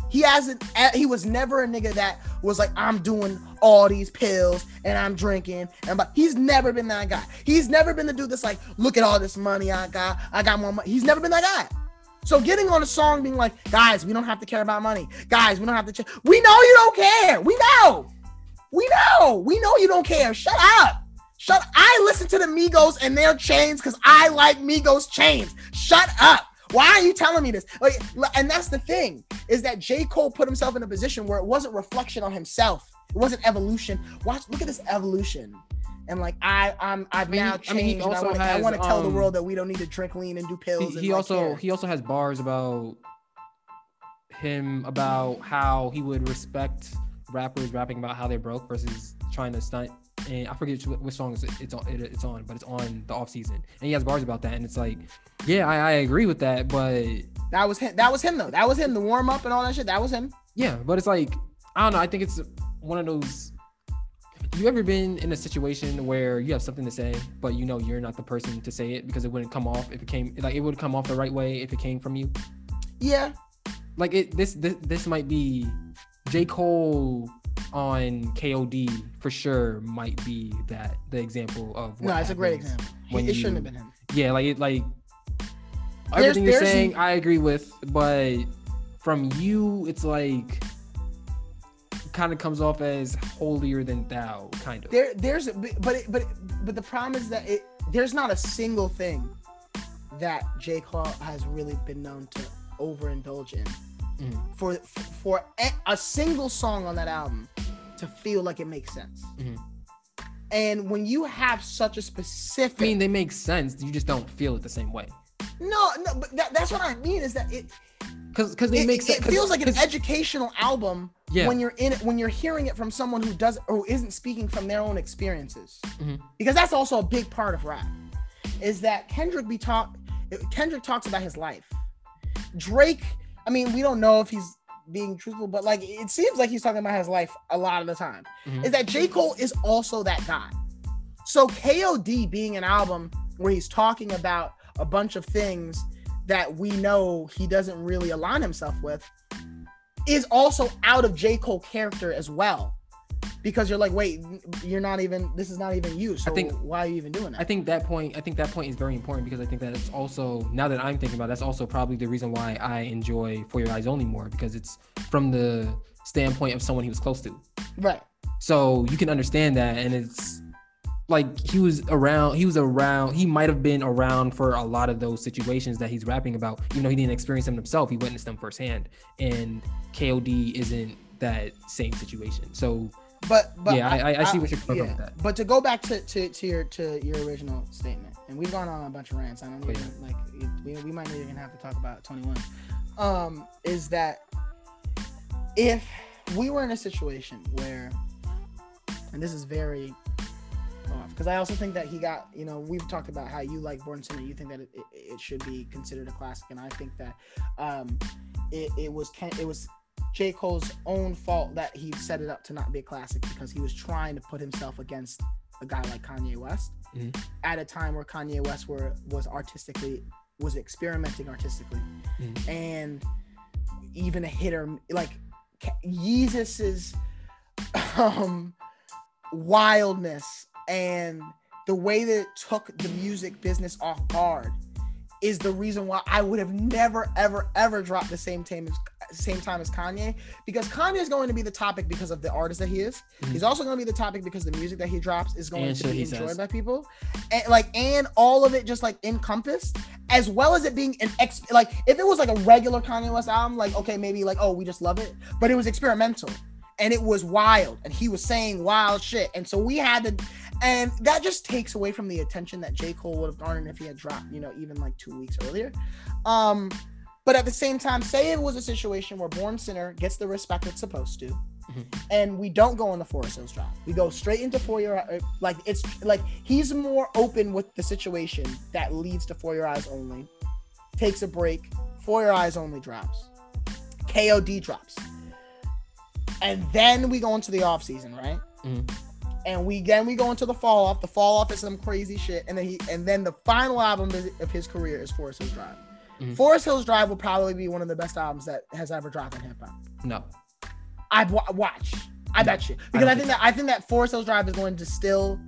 He hasn't. He was never a nigga that was like, I'm doing all these pills and I'm drinking and but he's never been that guy. He's never been the dude that's like, look at all this money I got. I got more money. He's never been that guy. So getting on a song being like, guys, we don't have to care about money. Guys, we don't have to. Ch- we know you don't care. We know. We know. We know you don't care. Shut up. Shut. I listen to the Migos and their chains because I like Migos chains. Shut up. Why are you telling me this? Like, and that's the thing is that J. Cole put himself in a position where it wasn't reflection on himself. It wasn't evolution. Watch, look at this evolution. And like I, I'm, I've mean, now I changed. mean, he and I wanna- I want to tell the um, world that we don't need to drink lean and do pills. he, and, he like, also care. he also has bars about him about how he would respect rappers rapping about how they're broke versus trying to stunt and I forget which, which song it's, it's on it, it's on but it's on the off season and he has bars about that and it's like yeah I, I agree with that but that was him. That was him though. That was him. The warm up and all that shit. That was him. yeah but it's like I don't know I think it's one of those you ever been in a situation where you have something to say but you know you're not the person to say it because it wouldn't come off if it came like it would come off the right way if it came from you Yeah. like it this this, this might be J. Cole on KOD for sure might be that the example of No, it's a great example. When it shouldn't have been him. Yeah, like it like There's- everything you're there's- saying I agree with, but from you it's like kind of comes off as holier than thou kind of. There, there's, but it, but but the problem is that it there's not a single thing that J. Cole has really been known to overindulge in Mhm. for for a, a single song on that album to feel like it makes sense. Mhm. And when you have such a specific, I mean, they make sense. You just don't feel it the same way. no, no, but that, that's what I mean is that it Cause, cause they it, make it feels like an educational album Yeah. when you're in it when you're hearing it from someone who does or isn't speaking from their own experiences Mhm. because that's also a big part of rap is that kendrick be talk kendrick talks about his life drake i mean we don't know if he's being truthful but like it seems like he's talking about his life a lot of the time Mhm. is that j cole is also that guy so kod being an album where he's talking about a bunch of things that we know he doesn't really align himself with is also out of J. Cole character as well. Because you're like, wait, you're not even this is not even you. So think- why are you even doing that? I think that point. I think that point is very important because I think that it's also now that I'm thinking about, it, that's also probably the reason why I enjoy For Your Eyes Only more because it's from the standpoint of someone he was close to. right. So you can understand that, and it's like he was around. He was around. He might have been around for a lot of those situations that he's rapping about. you know he didn't experience them himself, he witnessed them firsthand. And KOD isn't that same situation. So But but yeah, I, I, I see what you're coming yeah. from with that. But to go back to, to, to your to your original statement, and we've gone on a bunch of rants. I don't Oh, even like we, we might not even have to talk about 21. Um, is that if we were in a situation where, and this is very off, because I also think that he got, you know, we've talked about how you like Born Sinner, you think that it, it, it should be considered a classic, and I think that um, it, it was it was J. Cole's own fault that he set it up to not be a classic because he was trying to put himself against a guy like Kanye West Mhm. at a time where Kanye West were was artistically was experimenting artistically Mhm. and even a hitter like Yeezus' um wildness and the way that it took the music business off guard is the reason why I would have never ever ever dropped the same time as same time as Kanye because Kanye is going to be the topic because of the artist that he is. Mhm. He's also going to be the topic because the music that he drops is going And to be enjoyed says. by people, and like and all of it just like encompassed as well as it being an ex like if it was like a regular Kanye West album, like okay maybe like oh we just love it, but it was experimental and it was wild and he was saying wild shit, and so we had to and that just takes away from the attention that J. Cole would have garnered if he had dropped, you know, even like two weeks earlier. Um, but at the same time, say it was a situation where Born Sinner gets the respect it's supposed to, Mhm. and we don't go on the Forest Hills drop. We go straight into For Your uh, like it's like he's more open with the situation that leads to For Your Eyes Only. Takes a break. For Your Eyes Only drops. KOD drops. And then we go into the off season, right? Mhm. and we then we go into the fall off. The fall off is some crazy shit, and then he and then the final album of his career is Forest Hills Drive. Mhm. Forest Hills Drive will probably be one of the best albums that has ever dropped in hip hop. No. I'd watch. I No, bet you because I I, don't think that I think that Forest Hills Drive is going to still.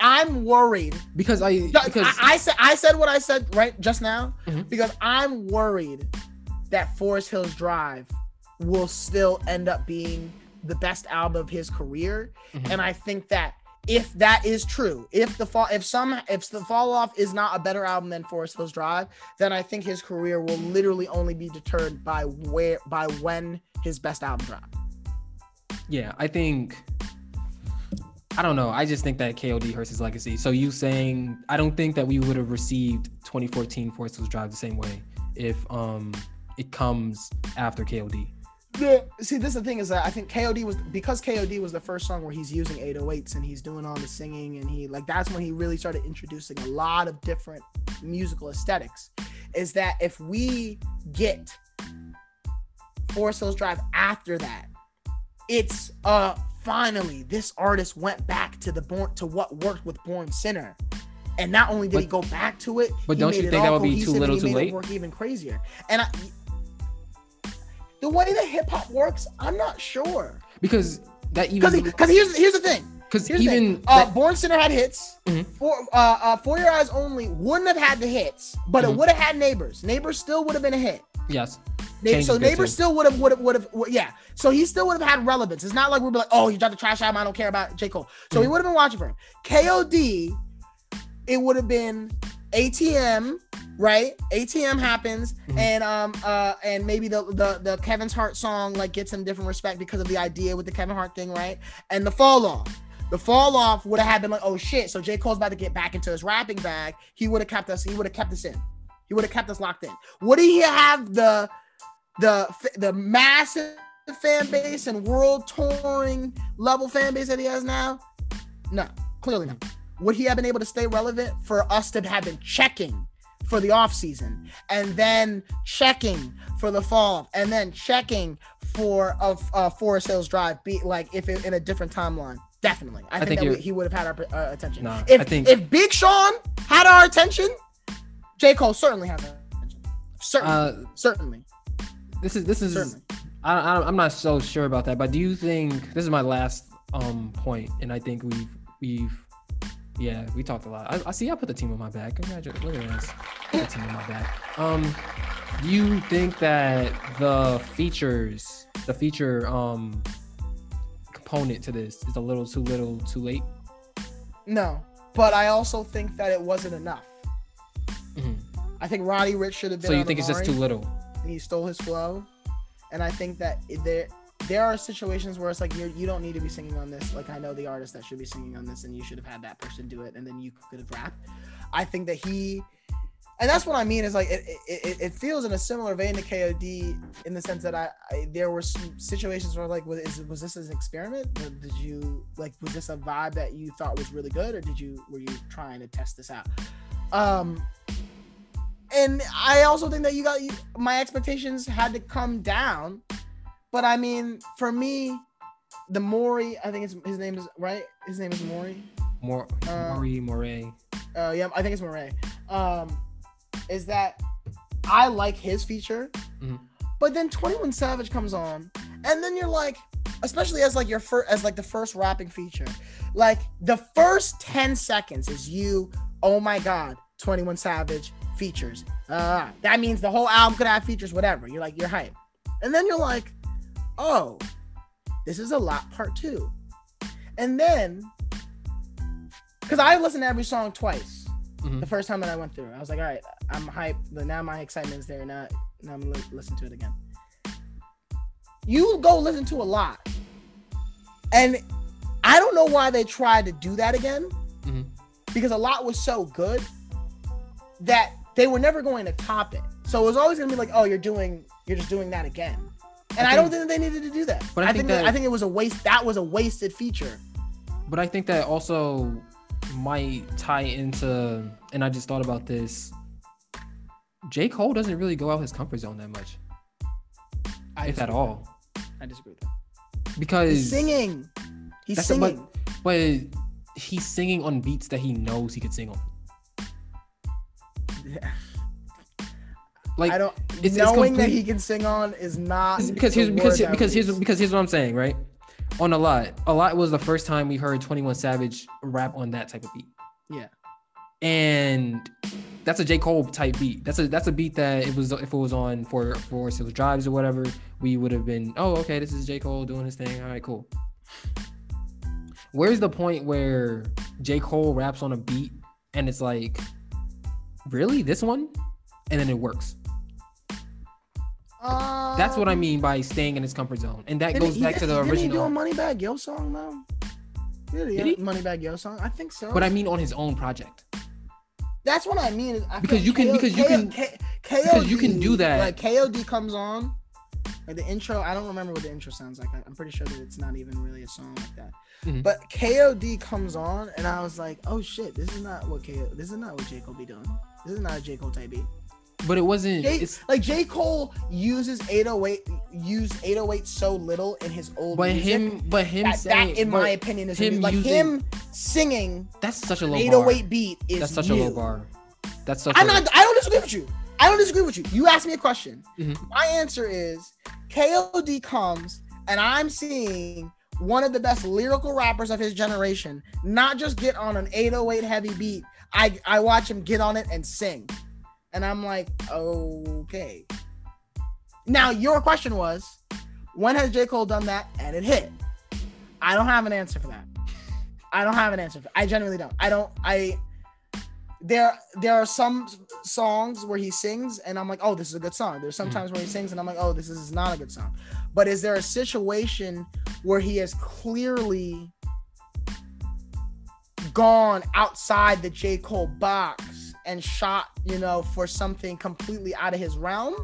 I'm worried. Because I because I, I said I said what I said right just now Mhm. because I'm worried that Forest Hills Drive will still end up being the best album of his career, Mhm. and I think that if that is true, if the fall, if some, if the fall off is not a better album than Forest Hills Drive, then I think his career will literally only be deterred by where by when his best album drops. yeah, I think I don't know. I just think that KOD hurts his legacy. So you saying I don't think that we would have received 2014 Forest Hills Drive the same way if um it comes after KOD. See, this is the thing is that I think KOD was because KOD was the first song where he's using 808s and he's doing all the singing and he like that's when he really started introducing a lot of different musical aesthetics. Is that if we get Forest Hills Drive after that, it's uh finally this artist went back to the born to what worked with Born Sinner. And not only did he go back to it, but don't you think that would be too little, too late? Work even crazier. And I, the way that hip hop works, I'm not sure. Because that even because here's here's the thing. because even. Uh, that- Born Sinner had hits. Mhm. For uh, uh, For Your Eyes Only wouldn't have had the hits, but Mhm. it would have had Neighbors. Neighbors still would have been a hit. yes. So Neighbors too. still would have would have would have yeah. So he still would have had relevance. It's not like we'd be like, oh, he dropped the trash album. I don't care about J Cole. So we Mhm. would have been watching for him. K.O.D. It would have been ATM, right? ATM happens, Mhm. and um uh and maybe the the the Kevin's Heart song like gets him different respect because of the idea with the Kevin Hart thing, right? And the fall off. The fall off would have been like, oh shit. So J. Cole's about to get back into his rapping bag. He would have kept us, he would have kept us in. He would have kept us locked in. Would he have the the the massive fan base and world touring level fan base that he has now? No, clearly not. Would he have been able to stay relevant for us to have been checking for the off season and then checking for the fall and then checking for a uh, Forest Hills Drive? Be like if it, in a different timeline. Definitely, I, think, think that we, he would have had our uh, attention. Nah, if I think- if Big Sean had our attention, J Cole certainly has our attention. Certainly, Uh, certainly, this is this is certainly. I, I I'm not so sure about that, but do you think this is my last um point, and I think we've we've yeah we talked a lot. I, I see I put the team on my back. Congratulations, look at this, Put the team on my back. Um, you think that the features, the feature um component to this is a little too little, too late? No, but I also think that it wasn't enough. Mhm. I think Roddy Ricch should have been. So you think it's just too little? he stole his flow, and I think that there there are situations where it's like you you don't need to be singing on this. Like I know the artist that should be singing on this, and you should have had that person do it, and then you could have rapped. I think that he, and that's what I mean is like it it, it- feels in a similar vein to KOD in the sense that I, I there were some situations where like was is, was this an experiment? Or Did you like was this a vibe that you thought was really good, or did you were you trying to test this out? Um, and I also think that you got you, my expectations had to come down. But I mean, for me, the Maury, I think it's his name is right. His name is Maury. More, Uh, Maury, Moray. Uh, yeah, I think it's Murray. Um, is that I like his feature, Mhm. but then Twenty One Savage comes on, and then you're like, especially as like your first as like the first rapping feature, like the first ten seconds is you. Oh my God, Twenty One Savage features. Uh, that means the whole album could have features, whatever. You're like you're hype, and then you're like, oh, this is a lot part two, and then because I listened to every song twice Mhm. the first time that I went through. I was like, all right, I'm hyped. But now my excitement is there. Now, now I'm gonna li- listen to it again. You go listen to a lot, and I don't know why they tried to do that again, Mhm. because a lot was so good that they were never going to top it. So it was always gonna be like, oh, you're doing, you're just doing that again. And I I, don't think- think that they needed to do that. But I I, think think that, I think it was a waste. That was a wasted feature. But I think that also might tie into, and I just thought about this. J. Cole doesn't really go out his comfort zone that much, I if at all. I disagree with that. Because He's singing. He's singing. what- but he's singing on beats that he knows he could sing on. Yeah. Like I don't it's- it's knowing that he can sing on is not because here's because because here's because here's what I'm saying, right? On a lot, a lot was the first time we heard 21 Savage rap on that type of beat. Yeah. And that's a J. Cole type beat. That's a that's a beat that it was if it was on for for Six Drives or whatever, we would have been, oh, okay, this is J. Cole doing his thing. All right, cool. Where's the point where J. Cole raps on a beat and it's like, really? This one? And then it works. That's what I Um, mean by staying in his comfort zone. And that goes he- back to the didn't he do a original. Moneybagg Yo song though? Yeah, Did he? Moneybagg Yo song. I think so. But I mean on his own project. That's what I mean. is I Because you can- because you can- K- because you can do that. Like KOD comes on, like the intro. I don't remember what the intro sounds like. I- I'm pretty sure that it's not even really a song like that. Mhm. But KOD comes on, and I was like, oh shit, this is not what KO. This is not what J Cole be doing. This is not a J Cole type beat. But it wasn't. Like J Cole uses 808, used 808 so little in his old but music. him. But him that, saying. that, in my opinion, is him like using- him singing that's such a low an bar. 808 beat is That's such new. a low bar. That's such. I'm a, not. I don't disagree with you. I don't disagree with you. You asked me a question. Mhm. My answer is KOD comes, and I'm seeing one of the best lyrical rappers of his generation not just get on an 808 heavy beat. I I watch him get on it and sing, and I'm like, okay. Now your question was, when has J Cole done that and it hit? I don't have an answer for that. I don't have an answer. For, I genuinely don't. I don't. I there there are some songs where he sings and I'm like, oh, this is a good song. There's sometimes hmm. where he sings and I'm like, oh, this is not a good song. But is there a situation where he has clearly gone outside the J. Cole box and shot, you know, for something completely out of his realm?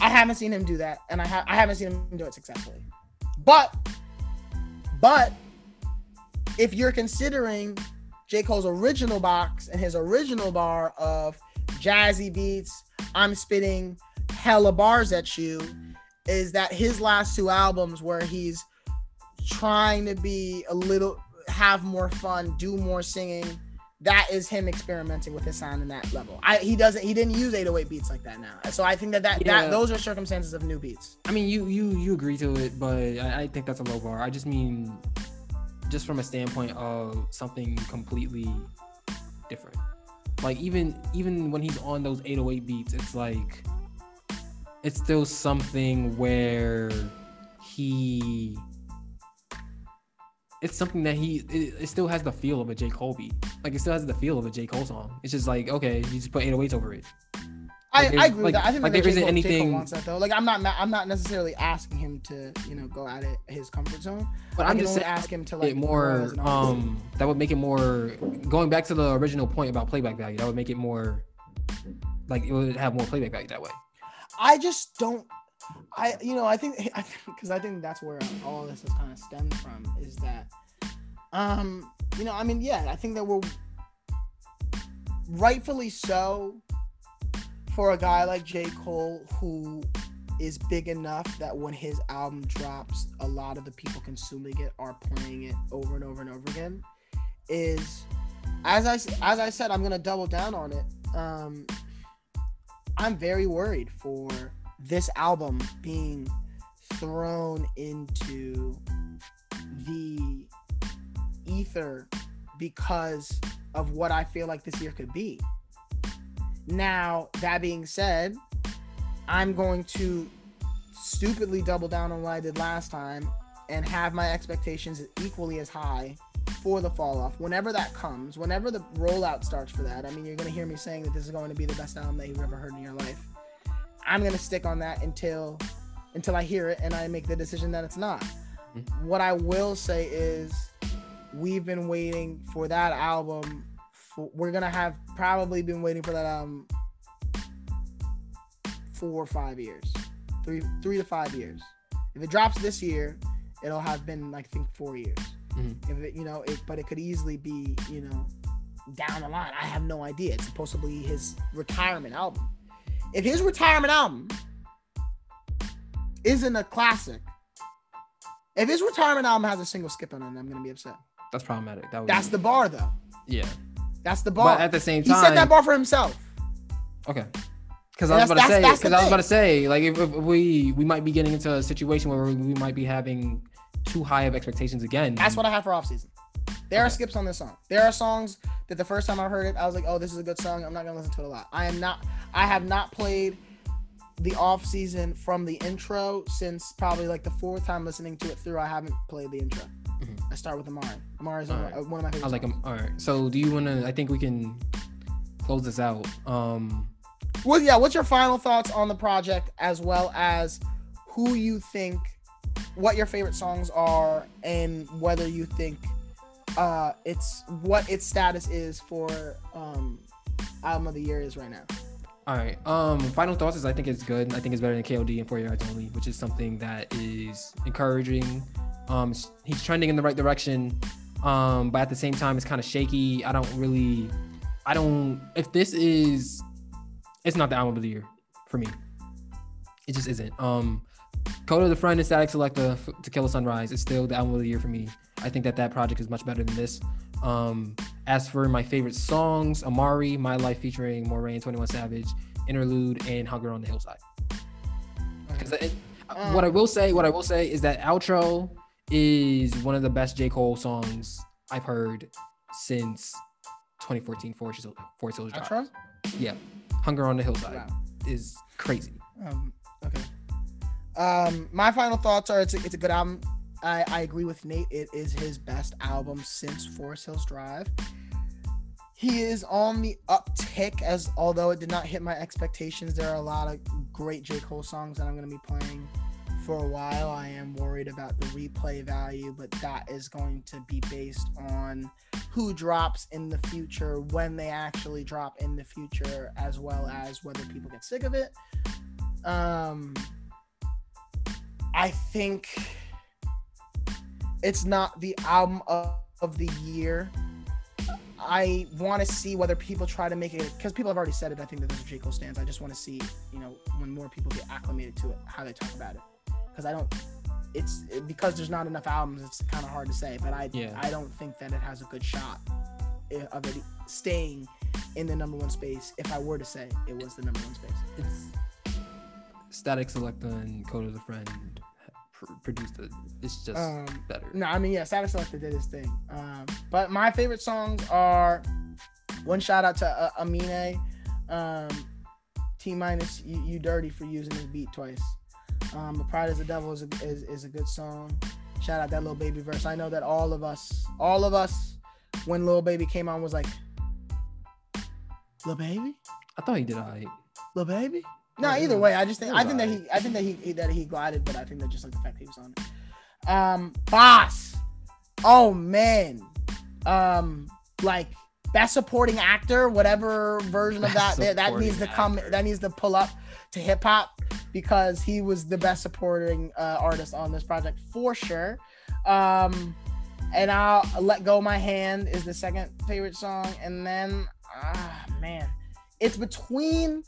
I haven't seen him do that, and I, ha- I haven't seen him do it successfully. But, but if you're considering J. Cole's original box and his original bar of jazzy beats, I'm spitting hella bars at you, is that his last two albums where he's trying to be a little have more fun, do more singing. That is him experimenting with his sound in that level. I he doesn't he didn't use 808 beats like that now. So I think that that, Yeah. that those are circumstances of new beats. I mean, you you you agree to it, but I, I think that's a low bar. I just mean, just from a standpoint of something completely different. Like even even when he's on those 808 beats, it's like it's still something where he it's something that he it, it still has the feel of a J. Cole beat. Like it still has the feel of a J. Cole song. It's just like okay, you just put 808s over it. I, Like, there's- I agree like- with that. I think like that there isn't Cole, anything- wants that though. Like I'm not I'm not necessarily asking him to you know go out of his comfort zone. But I I'm just saying ask him to like more as an artist. um that would make it more going back to the original point about playback value that would make it more like it would have more playback value that way I just don't. I you know I think I because I think that's where all this has kind of stemmed from is that, um you know I mean yeah I think that we're rightfully so for a guy like J Cole who is big enough that when his album drops, a lot of the people consuming it are playing it over and over and over again. Is as I as I said, I'm gonna double down on it. Um, I'm very worried for this album being thrown into the ether because of what I feel like this year could be. Now, that being said, I'm going to stupidly double down on what I did last time and have my expectations equally as high for the fall off whenever that comes whenever the rollout starts for that i mean you're going to hear me saying that this is going to be the best album that you've ever heard in your life i'm to stick on that until until i hear it and i make the decision that it's not. Mhm. what i will say is we've been waiting for that album for, we're to have probably been waiting for that album four or five years. Three three to five years. If it drops this year it'll have been like, i think four years. Mhm. if it you know it but it could easily be you know down the line. I have no idea. It's supposed to be his retirement album if his retirement album isn't a classic If his retirement album has a single skip on it, I'm gonna be upset. That's problematic. That That's be- the bar, though. yeah. That's the bar. But at the same time, he set that bar for himself. Okay. Because I was about to say, because I was about to say, like, if, if we we might be getting into a situation where we, might be having too high of expectations again. That's what I have for off There are skips on this song. There are songs that the first time I heard it, I was like, "Oh, this is a good song." I'm not gonna listen to it a lot. I am not. I have not played the off season from the intro since probably like the fourth time listening to it through. I haven't played the intro. Mhm. I start with Amari. Amari is one, of- one of my favorite. I like them. All right. So, do you want to? I think we can close this out. Um, Well, yeah. What's your final thoughts on the project, as well as who you think, what your favorite songs are, and whether you think uh it's what its status is for um album of the year is right now. all right. Um, final thoughts is I think it's good. I think it's better than KOD and For Your Eyes Only, which is something that is encouraging. Um, he's trending in the right direction. Um, but at the same time, it's kind of shaky. I don't really, I don't. If this is, it's not the album of the year for me. It just isn't. Um, of the Friend and Statik Selektah to Kill a Sunrise is still the album of the year for me. I think that that project is much better than this. Um, as for my favorite songs, Amari, My Life featuring Moraine, 21 Savage, Interlude, and Hunger on the Hillside. Because Um, what I will say, what I will say is that outro is one of the best J Cole songs I've heard since 2014 Forest Hills, Forest Hills Drive. Outro? Yeah, Hunger on the Hillside Wow. is crazy. Um, okay. Um, my final thoughts are it's a, it's a good album. I, I agree with Nate. It is his best album since Forest Hills Drive. He is on the uptick, as although it did not hit my expectations. There are a lot of great J. Cole songs that I'm going to be playing for a while. I am worried about the replay value, but that is going to be based on who drops in the future, when they actually drop in the future, as well as whether people get sick of it. Um, I think it's not the album of, of the year. I want to see whether people try to make it because people have already said it. I think that there's a J Cole stance. I just want to see, you know, when more people get acclimated to it, how they talk about it. Because I don't, it's because there's not enough albums. It's kind of hard to say, but I Yeah. I don't think that it has a good shot eh, of it staying in the number one space. If I were to say it was the number one space. It's Statik Selektah and Kota the Friend pr- produced it. It's just Um, better. No, I mean, yeah, Statik Selektah did his thing. Um, but my favorite songs are one shout out to uh, Amine, um, T-Minus you, you dirty for using this beat twice. Um, but Pride is the Devil is a, is, is a good song. Shout out that Lil Baby verse. I know that all of us, all of us, when Lil Baby came on, was like, Lil Baby, I thought he did alright. Lil Baby. No, either way, I just think I think that he. I think that he, he that he glided, but I think that just like the fact that he was on it. Um, Boss. Oh man. Um, like best supporting actor, whatever version of that that, that needs to come actor. that needs to pull up to hip hop because he was the best supporting uh, artist on this project for sure. Um, and I'll let go my hand is the second favorite song, and then ah man, it's between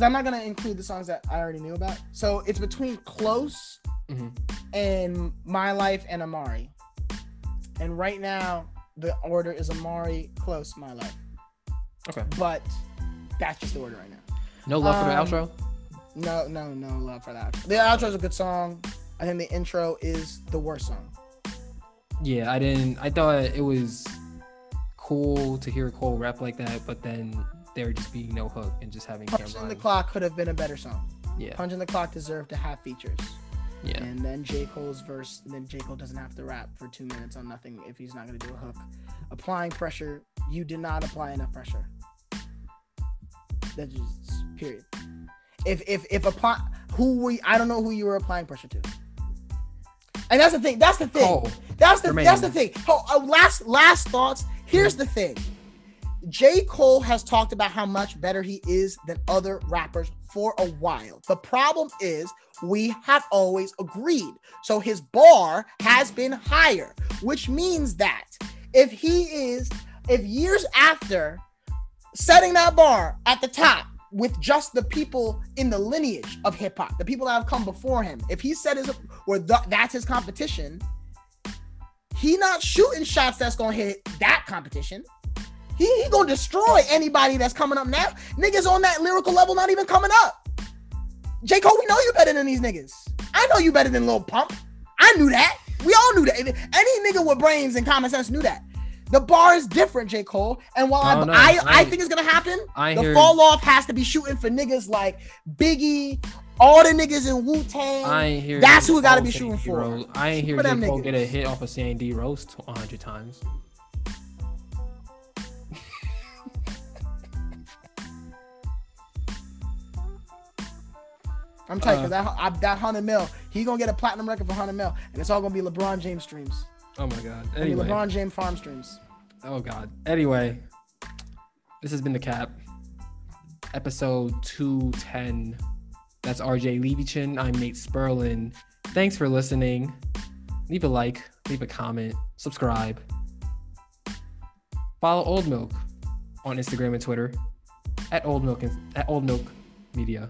because I'm not gonna include the songs that I already knew about. So it's between Close Mhm. and My Life and Amari. And right now, the order is Amari, Close, My Life. Okay. But that's just the order right now. No love Um, for the outro. No, no, no love for that. The outro is a good song. I think the intro is the worst song. Yeah, I didn't. I thought it was cool to hear Cole rap like that, but then there just being no hook and just having Punch in Cameron. the Clock could have been a better song. Yeah, Punchin' the Clock deserved to have features. yeah. And then J. Cole's verse, and then J. Cole doesn't have to rap for two minutes on nothing if he's not going to do a hook. Applying pressure, you did not apply enough pressure. That's just period. If if if apply who were you, I don't know who you were applying pressure to. And that's the thing. That's the thing. Cole. That's the Jermaine. that's the thing. Oh, uh, last last thoughts. Here's the thing. J. Cole has talked about how much better he is than other rappers for a while. The problem is we have always agreed. So his bar has been higher, which means that if he is, if years after setting that bar at the top, with just the people in the lineage of hip hop, the people that have come before him. If he said his or that's his competition, he not shooting shots that's gonna hit that competition. He, he gonna destroy anybody that's coming up now. Niggas on that lyrical level not even coming up. J. Cole, we know you better than these niggas. I know you better than Lil Pump. I knew that. We all knew that. Any nigga with brains and common sense knew that. The bar is different, J. Cole. And while I, I, I, I, think it's gonna happen, I the fall off has to be shooting for niggas like Biggie, all the niggas in Wu Tang. I ain't hear. That's who we gotta be shooting for. I ain't hear J. Cole get a hit off of Sandy Rose hundred times. I'm tight because uh, that I, that hundred mil, he gonna get a platinum record for hundred mil, and it's all gonna be LeBron James streams. Oh my god. Anyway. LeBron James farm streams. Oh god. Anyway, this has been the cap. Episode 210. That's RJ Levichin. I'm Nate Sperlin. Thanks for listening. Leave a like, leave a comment, subscribe. Follow Old Milk on Instagram and Twitter at Old Milk at Old Milk Media.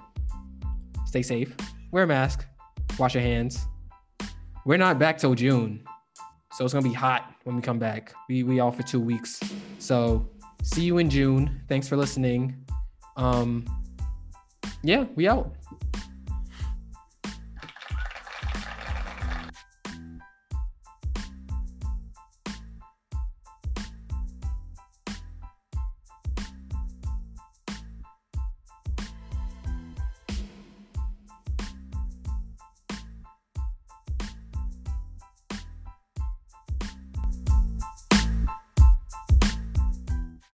Stay safe. Wear a mask. Wash your hands. We're not back till June. So it's gonna be hot when we come back. We we off for two weeks. So see you in June. Thanks for listening. Um yeah, we out.